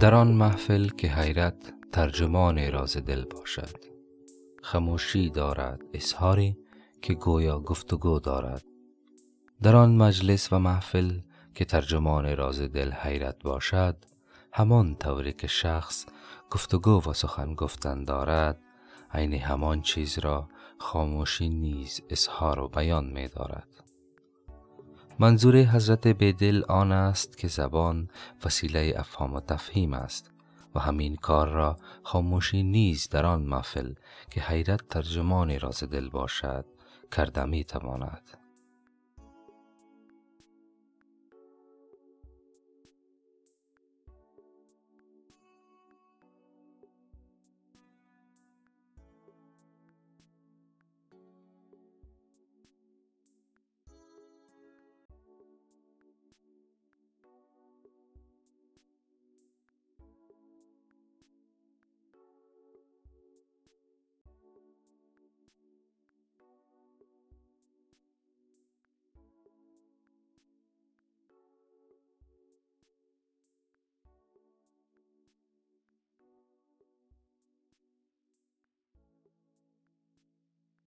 در آن محفل که حیرت ترجمان راز دل باشد. خموشی دارد اظهاری که گویا گفتگو دارد. در آن مجلس و محفل که ترجمان راز دل حیرت باشد همان طوری که شخص گفتگو و سخن گفتن دارد عین همان چیز را خاموشی نیز اظهار و بیان می دارد منظور حضرت بدل آن است که زبان وسیله افهام و تفهیم است و همین کار را خاموشی نیز در آن محفل که حیرت ترجمان راز دل باشد کرده می تواند